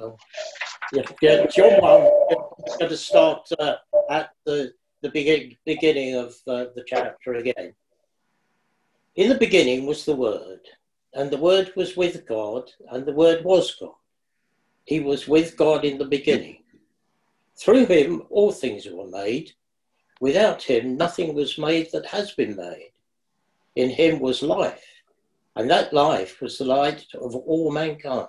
Oh. Yeah, yeah, John 1, going to start uh, at the, the begin, beginning of uh, the chapter again. In the beginning was the Word, and the Word was with God, and the Word was God. He was with God in the beginning. Through him, all things were made. Without him, nothing was made that has been made. In him was life, and that life was the light of all mankind.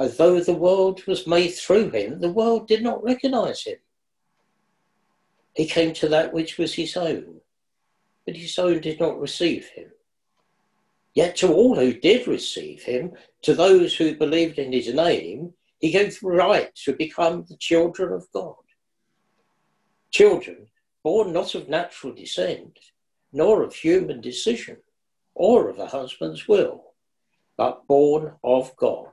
although the world was made through him, the world did not recognize him. He came to that which was his own, but his own did not receive him. Yet to all who did receive him, to those who believed in his name, he gave the right to become the children of God. Children born not of natural descent, nor of human decision, or of a husband's will, but born of God.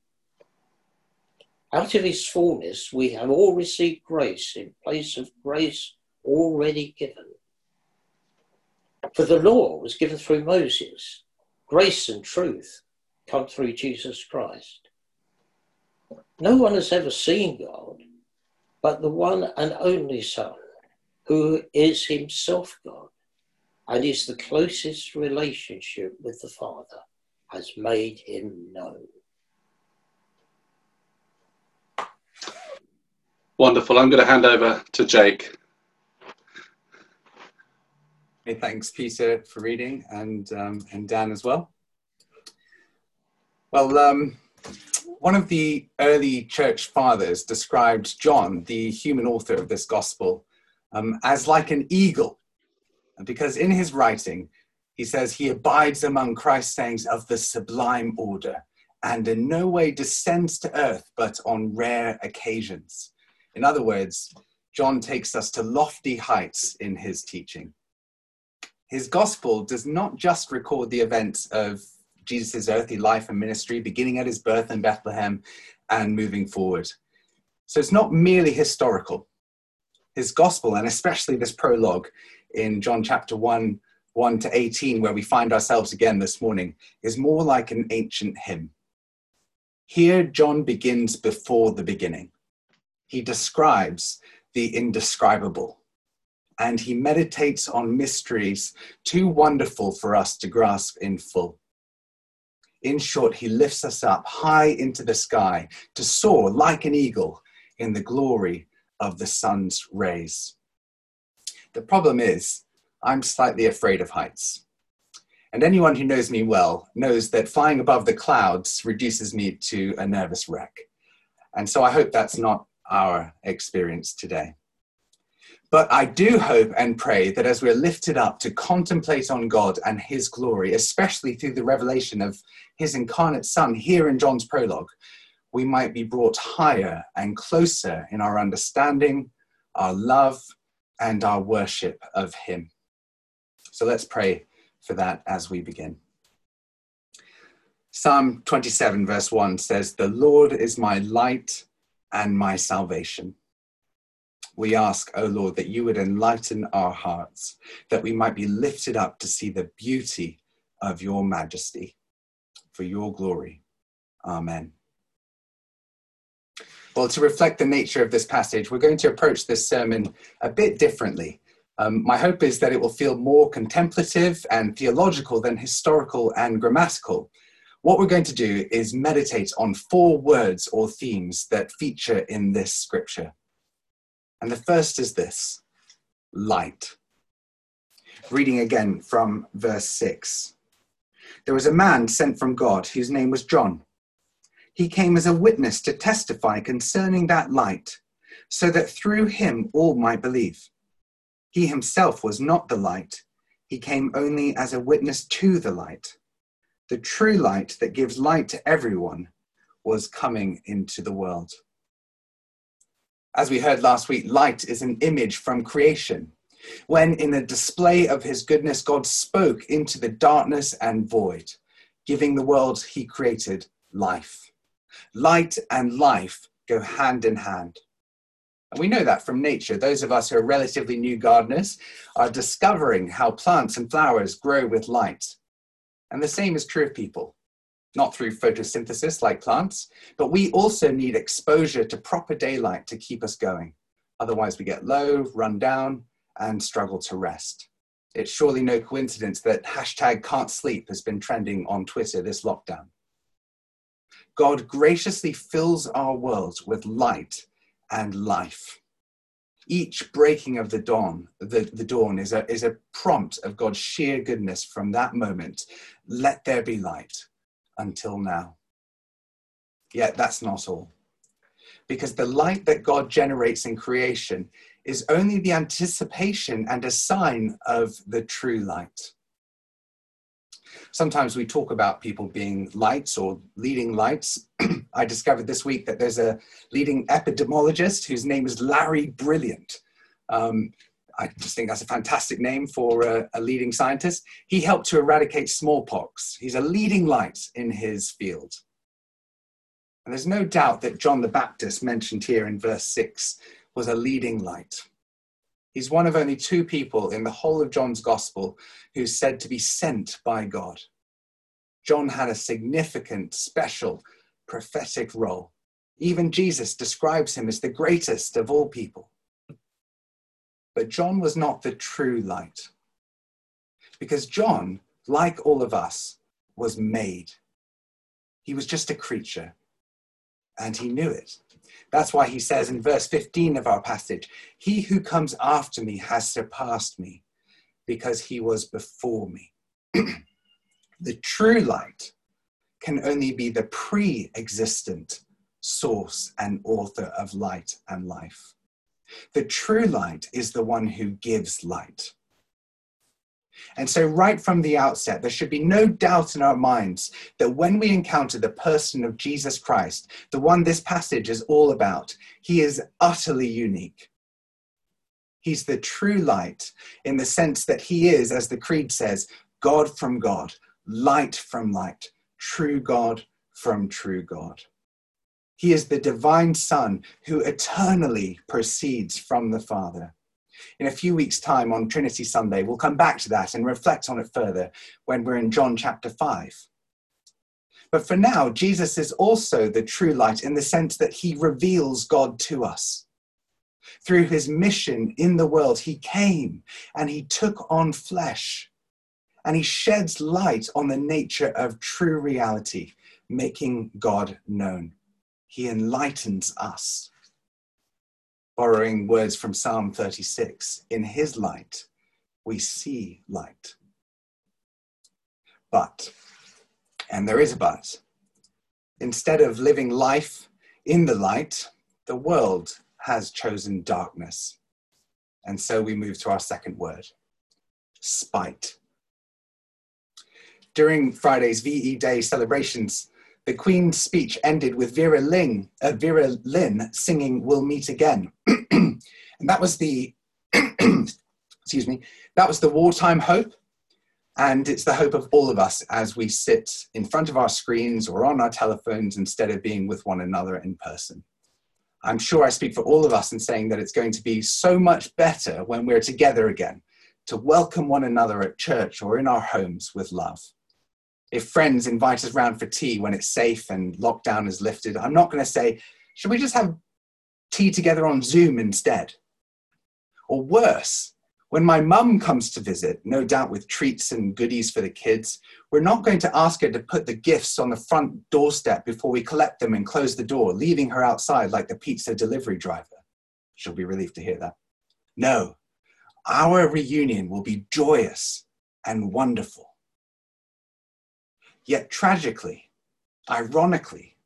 Out of his fullness, we have all received grace in place of grace already given. For the law was given through Moses, grace and truth come through Jesus Christ. No one has ever seen God, but the one and only Son, who is himself God and is the closest relationship with the Father, has made him known. Wonderful. I'm going to hand over to Jake. Hey, thanks, Peter, for reading, and um, and Dan as well. Well, um, one of the early church fathers described John, the human author of this gospel, um, as like an eagle, because in his writing, he says he abides among Christ's sayings of the sublime order, and in no way descends to earth, but on rare occasions. In other words, John takes us to lofty heights in his teaching his gospel does not just record the events of Jesus' earthly life and ministry, beginning at his birth in Bethlehem and moving forward. So it's not merely historical. His gospel, and especially this prologue in John chapter 1, 1 to 18, where we find ourselves again this morning, is more like an ancient hymn. Here, John begins before the beginning. He describes the indescribable and he meditates on mysteries too wonderful for us to grasp in full. In short, he lifts us up high into the sky to soar like an eagle in the glory of the sun's rays. The problem is, I'm slightly afraid of heights. And anyone who knows me well knows that flying above the clouds reduces me to a nervous wreck. And so I hope that's not our experience today. But I do hope and pray that as we're lifted up to contemplate on God and His glory, especially through the revelation of His incarnate Son here in John's prologue, we might be brought higher and closer in our understanding, our love, and our worship of Him. So let's pray for that as we begin. Psalm 27, verse 1 says, The Lord is my light and my salvation we ask, O Lord, that you would enlighten our hearts, that we might be lifted up to see the beauty of your majesty for your glory. Amen. Well, to reflect the nature of this passage, we're going to approach this sermon a bit differently. Um, my hope is that it will feel more contemplative and theological than historical and grammatical. What we're going to do is meditate on four words or themes that feature in this scripture. And the first is this light. Reading again from verse 6. There was a man sent from God whose name was John. He came as a witness to testify concerning that light, so that through him all might believe. He himself was not the light, he came only as a witness to the light the true light that gives light to everyone was coming into the world. As we heard last week, light is an image from creation. When, in a display of his goodness, God spoke into the darkness and void, giving the world he created life. Light and life go hand in hand. And we know that from nature. Those of us who are relatively new gardeners are discovering how plants and flowers grow with light. And the same is true of people, not through photosynthesis like plants, but we also need exposure to proper daylight to keep us going. Otherwise, we get low, run down, and struggle to rest. It's surely no coincidence that hashtag can't sleep has been trending on Twitter this lockdown. God graciously fills our world with light and life each breaking of the dawn, the, the dawn is a, is a prompt of God's sheer goodness from that moment. Let there be light until now. Yet that's not all. Because the light that God generates in creation is only the anticipation and a sign of the true light. Sometimes we talk about people being lights or leading lights. I discovered this week that there's a leading epidemiologist whose name is Larry Brilliant. Um, I just think that's a fantastic name for a, a, leading scientist. He helped to eradicate smallpox. He's a leading light in his field. And there's no doubt that John the Baptist, mentioned here in verse 6, was a leading light. He's one of only two people in the whole of John's gospel who's said to be sent by God. John had a significant, special, prophetic role. Even Jesus describes him as the greatest of all people. But John was not the true light. Because John, like all of us, was made. He was just a creature, and he knew it. That's why he says in verse 15 of our passage, He who comes after me has surpassed me because he was before me. the true light can only be the pre existent source and author of light and life. The true light is the one who gives light. And so, right from the outset, there should be no doubt in our minds that when we encounter the person of Jesus Christ, the one this passage is all about, he is utterly unique. He's the true light in the sense that he is, as the Creed says, God from God, light from light, true God from true God. He is the divine Son who eternally proceeds from the Father in a few weeks' time on Trinity Sunday. We'll come back to that and reflect on it further when we're in John chapter 5. But for now, Jesus is also the true light in the sense that he reveals God to us. Through his mission in the world, he came and he took on flesh and he sheds light on the nature of true reality, making God known. He enlightens us borrowing words from Psalm 36 in his light, we see light. But, and there is a but, instead of living life in the light, the world has chosen darkness. And so we move to our second word spite. During Friday's VE Day celebrations, the Queen's speech ended with Vera, Ling, uh, Vera Lynn singing We'll Meet Again. and that was the, excuse me, that was the wartime hope. And it's the hope of all of us as we sit in front of our screens or on our telephones instead of being with one another in person. I'm sure I speak for all of us in saying that it's going to be so much better when we're together again to welcome one another at church or in our homes with love if friends invite us round for tea when it's safe and lockdown is lifted, I'm not going to say, should we just have tea together on Zoom instead? Or worse, When my mum comes to visit, no doubt with treats and goodies for the kids, we're not going to ask her to put the gifts on the front doorstep before we collect them and close the door, leaving her outside like the pizza delivery driver. She'll be relieved to hear that. No, our reunion will be joyous and wonderful. Yet tragically, ironically,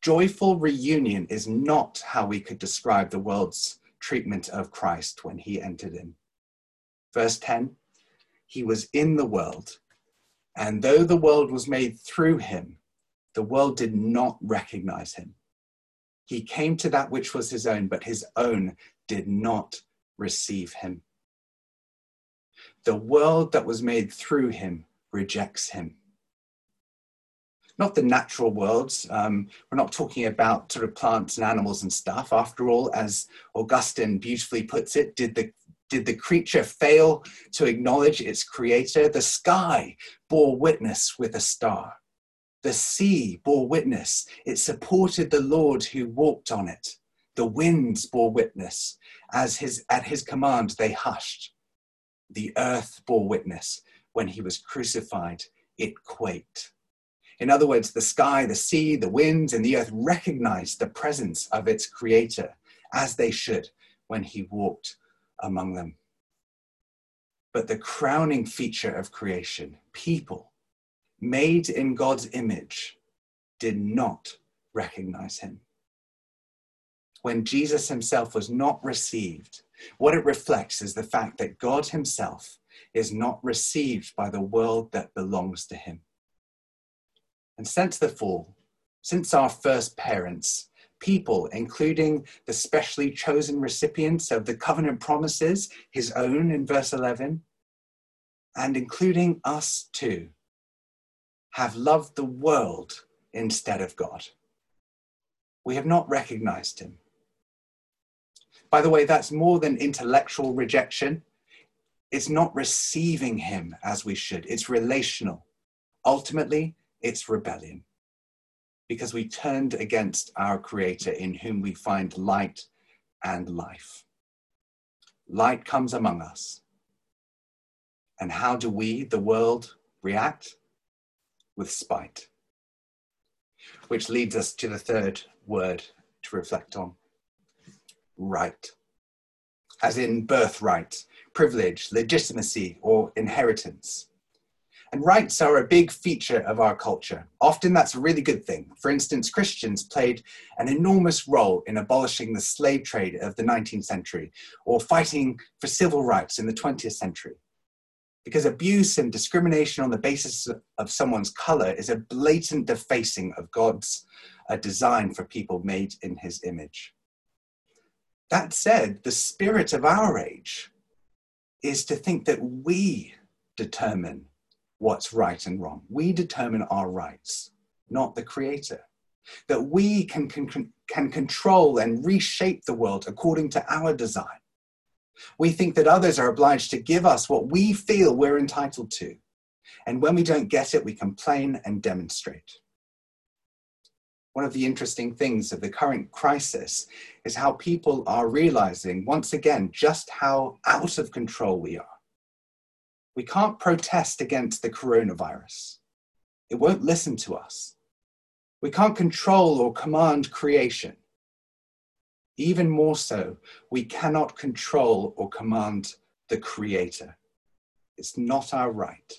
joyful reunion is not how we could describe the world's treatment of Christ when he entered in. Verse 10 He was in the world, and though the world was made through him, the world did not recognize him. He came to that which was his own, but his own did not receive him. The world that was made through him rejects him. Not the natural worlds. Um, we're not talking about sort of plants and animals and stuff. After all, as Augustine beautifully puts it, did the did the creature fail to acknowledge its creator? The sky bore witness with a star. The sea bore witness. It supported the Lord who walked on it. The winds bore witness. As his, at his command, they hushed. The earth bore witness. When he was crucified, it quaked. In other words, the sky, the sea, the winds, and the earth recognized the presence of its creator, as they should when he walked among them. But the crowning feature of creation, people made in God's image, did not recognize him. When Jesus himself was not received, what it reflects is the fact that God himself is not received by the world that belongs to him. And since the fall, since our first parents people, including the specially chosen recipients of the covenant promises, his own in verse 11, and including us too, have loved the world instead of God. We have not recognized him. By the way, that's more than intellectual rejection. It's not receiving him as we should, it's relational. Ultimately, it's rebellion because we turned against our Creator in whom we find light and life. Light comes among us. And how do we, the world, react? With spite. Which leads us to the third word to reflect on right. As in birthright, privilege, legitimacy, or inheritance. And rights are a big feature of our culture. Often that's a really good thing. For instance, Christians played an enormous role in abolishing the slave trade of the 19th century or fighting for civil rights in the 20th century. Because abuse and discrimination on the basis of someone's color is a blatant defacing of God's design for people made in his image. That said, the spirit of our age is to think that we determine what's right and wrong. We determine our rights, not the creator. That we can, can, can control and reshape the world according to our design. We think that others are obliged to give us what we feel we're entitled to. And when we don't get it, we complain and demonstrate. One of the interesting things of the current crisis is how people are realizing once again just how out of control we are. We can't protest against the coronavirus. It won't listen to us. We can't control or command creation. Even more so, we cannot control or command the Creator. It's not our right.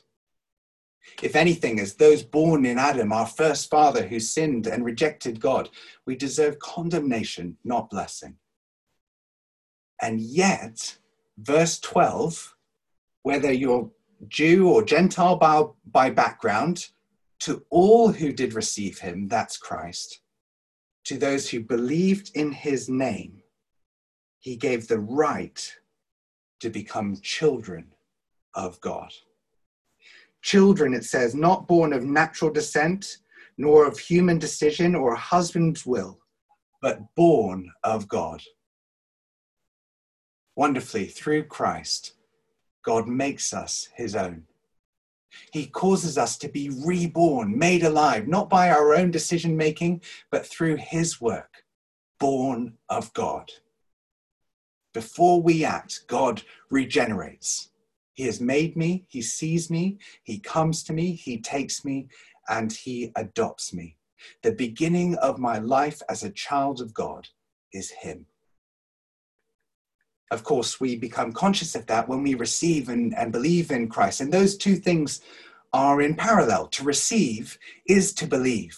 If anything, as those born in Adam, our first father who sinned and rejected God, we deserve condemnation, not blessing. And yet, verse 12 whether you're Jew or Gentile by, by background, to all who did receive him, that's Christ, to those who believed in his name, he gave the right to become children of God. Children, it says, not born of natural descent, nor of human decision or husband's will, but born of God. Wonderfully, through Christ, God makes us his own. He causes us to be reborn, made alive, not by our own decision making, but through his work, born of God. Before we act, God regenerates. He has made me, He sees me, He comes to me, He takes me, and He adopts me. The beginning of my life as a child of God is Him. Of course, we become conscious of that when we receive and, and believe in Christ. And those two things are in parallel. To receive is to believe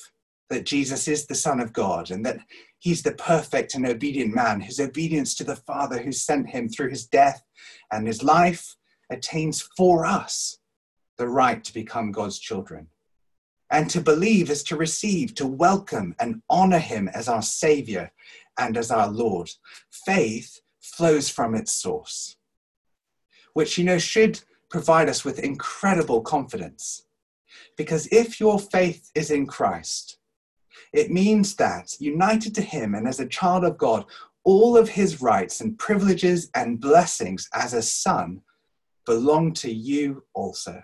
that Jesus is the Son of God and that He's the perfect and obedient man, His obedience to the Father who sent Him through His death and His life attains for us the right to become God's children. And to believe is to receive, to welcome and honor him as our Savior and as our Lord. Faith flows from its source, which, you know, should provide us with incredible confidence. Because if your faith is in Christ, it means that, united to Him and as a child of God, all of His rights and privileges and blessings as a son belong to you also.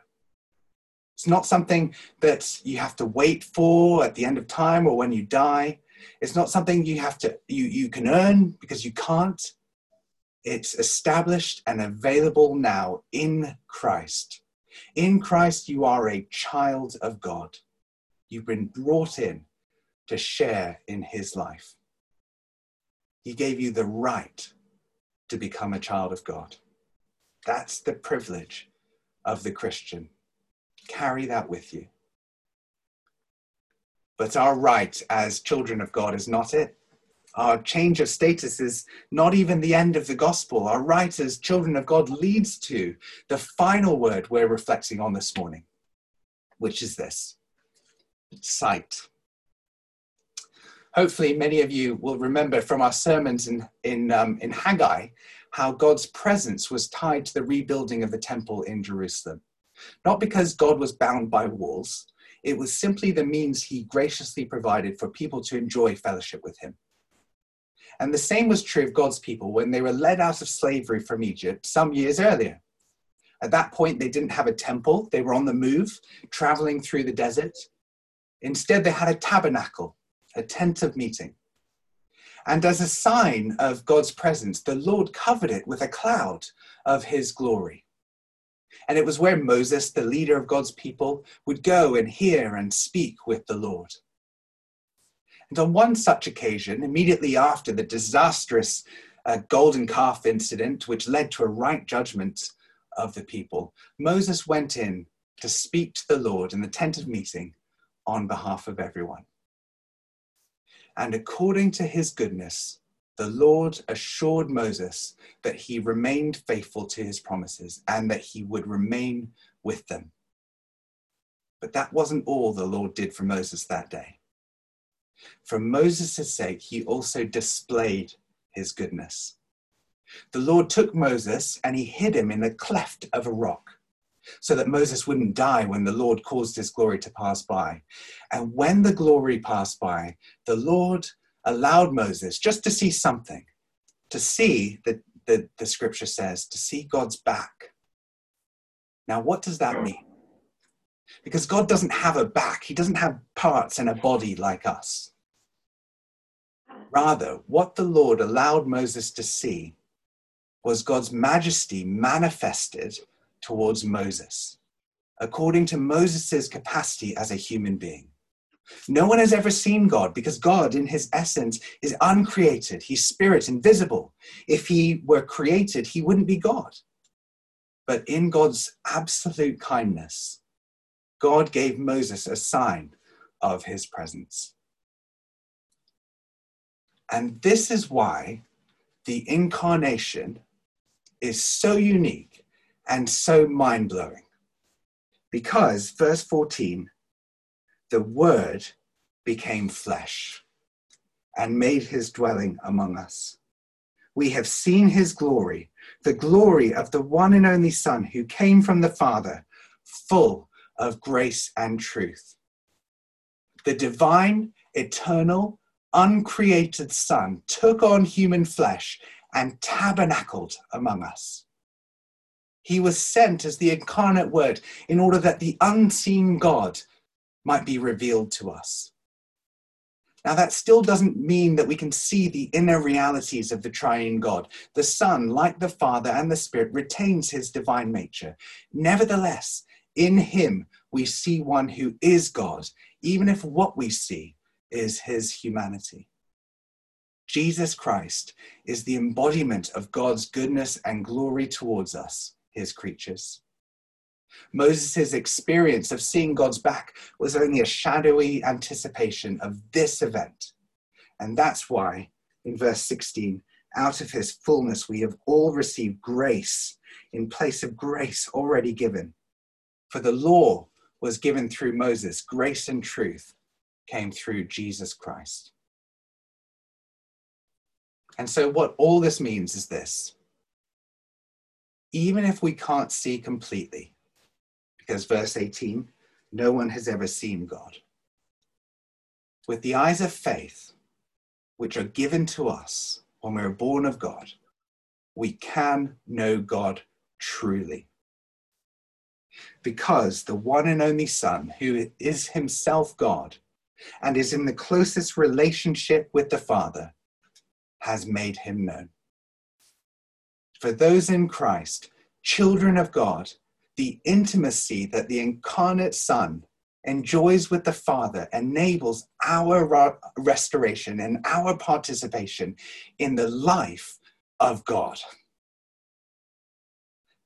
It's not something that you have to wait for at the end of time or when you die. It's not something you have to you, you can earn because you can't. It's established and available now in Christ. In Christ, you are a child of God. You've been brought in to share in his life. He gave you the right to become a child of God. That's the privilege of the Christian. Carry that with you. But our right as children of God is not it. Our change of status is not even the end of the gospel. Our right as children of God leads to the final word we're reflecting on this morning, which is this sight. Hopefully, many of you will remember from our sermons in, in, um, in Haggai how God's presence was tied to the rebuilding of the temple in Jerusalem. Not because God was bound by walls, it was simply the means he graciously provided for people to enjoy fellowship with him. And the same was true of God's people when they were led out of slavery from Egypt some years earlier. At that point, they didn't have a temple, they were on the move, traveling through the desert. Instead, they had a tabernacle, a tent of meeting. And as a sign of God's presence, the Lord covered it with a cloud of his glory. And it was where Moses, the leader of God's people, would go and hear and speak with the Lord. And on one such occasion, immediately after the disastrous uh, golden calf incident, which led to a right judgment of the people, Moses went in to speak to the Lord in the tent of meeting on behalf of everyone. And according to his goodness, the Lord assured Moses that he remained faithful to his promises and that he would remain with them. But that wasn't all the Lord did for Moses that day. For Moses' sake, he also displayed his goodness. The Lord took Moses and he hid him in a cleft of a rock so that Moses wouldn't die when the Lord caused his glory to pass by. And when the glory passed by, the Lord allowed Moses just to see something, to see that the, the scripture says, to see God's back. Now, what does that mean? Because God doesn't have a back, He doesn't have parts and a body like us. Rather, what the Lord allowed Moses to see was God's majesty manifested towards Moses, according to Moses' capacity as a human being. No one has ever seen God because God, in his essence, is uncreated. He's spirit, invisible. If he were created, he wouldn't be God. But in God's absolute kindness, God gave Moses a sign of his presence. And this is why the incarnation is so unique and so mind blowing. Because, verse 14, the Word became flesh and made his dwelling among us. We have seen his glory, the glory of the one and only Son who came from the Father, full of grace and truth. The divine, eternal, uncreated Son took on human flesh and tabernacled among us. He was sent as the incarnate word in order that the unseen God might be revealed to us. Now, that still doesn't mean that we can see the inner realities of the triune God. The Son, like the Father and the Spirit, retains his divine nature. Nevertheless, in him, we see one who is God, even if what we see is his humanity. Jesus Christ is the embodiment of God's goodness and glory towards us, his creatures. Moses' experience of seeing God's back was only a shadowy anticipation of this event. And that's why, in verse 16, out of his fullness we have all received grace in place of grace already given. For the law was given through Moses, grace and truth came through Jesus Christ. And so, what all this means is this even if we can't see completely, because verse 18, no one has ever seen God. With the eyes of faith, which are given to us when we're born of God, we can know God truly. Because the one and only Son, who is himself God and is in the closest relationship with the Father, has made him known. For those in Christ, children of God, the intimacy that the incarnate Son enjoys with the Father enables our restoration and our participation in the life of God.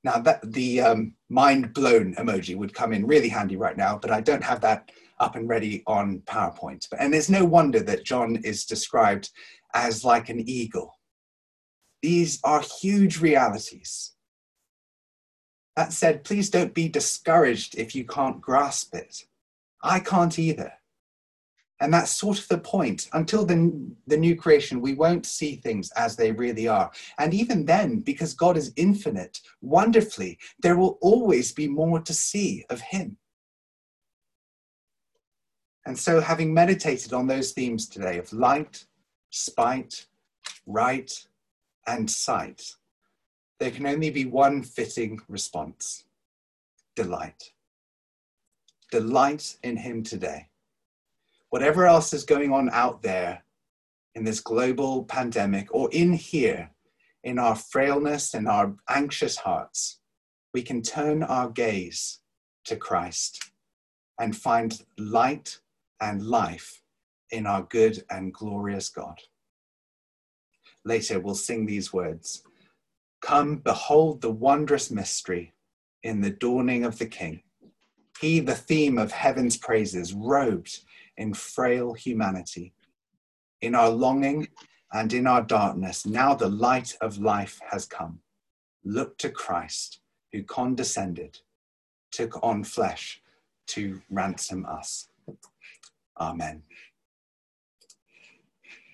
Now, that the um, mind blown emoji would come in really handy right now, but I don't have that up and ready on PowerPoint. And there's no wonder that John is described as like an eagle. These are huge realities. That said, please don't be discouraged if you can't grasp it. I can't either. And that's sort of the point. Until the, the new creation, we won't see things as they really are. And even then, because God is infinite, wonderfully, there will always be more to see of Him. And so, having meditated on those themes today of light, spite, right, and sight, there can only be one fitting response delight. Delight in Him today. Whatever else is going on out there in this global pandemic or in here, in our frailness and our anxious hearts, we can turn our gaze to Christ and find light and life in our good and glorious God. Later, we'll sing these words Come, behold the wondrous mystery in the dawning of the King. He, the theme of heaven's praises, robed in frail humanity. In our longing and in our darkness, now the light of life has come. Look to Christ, who condescended, took on flesh to ransom us. Amen.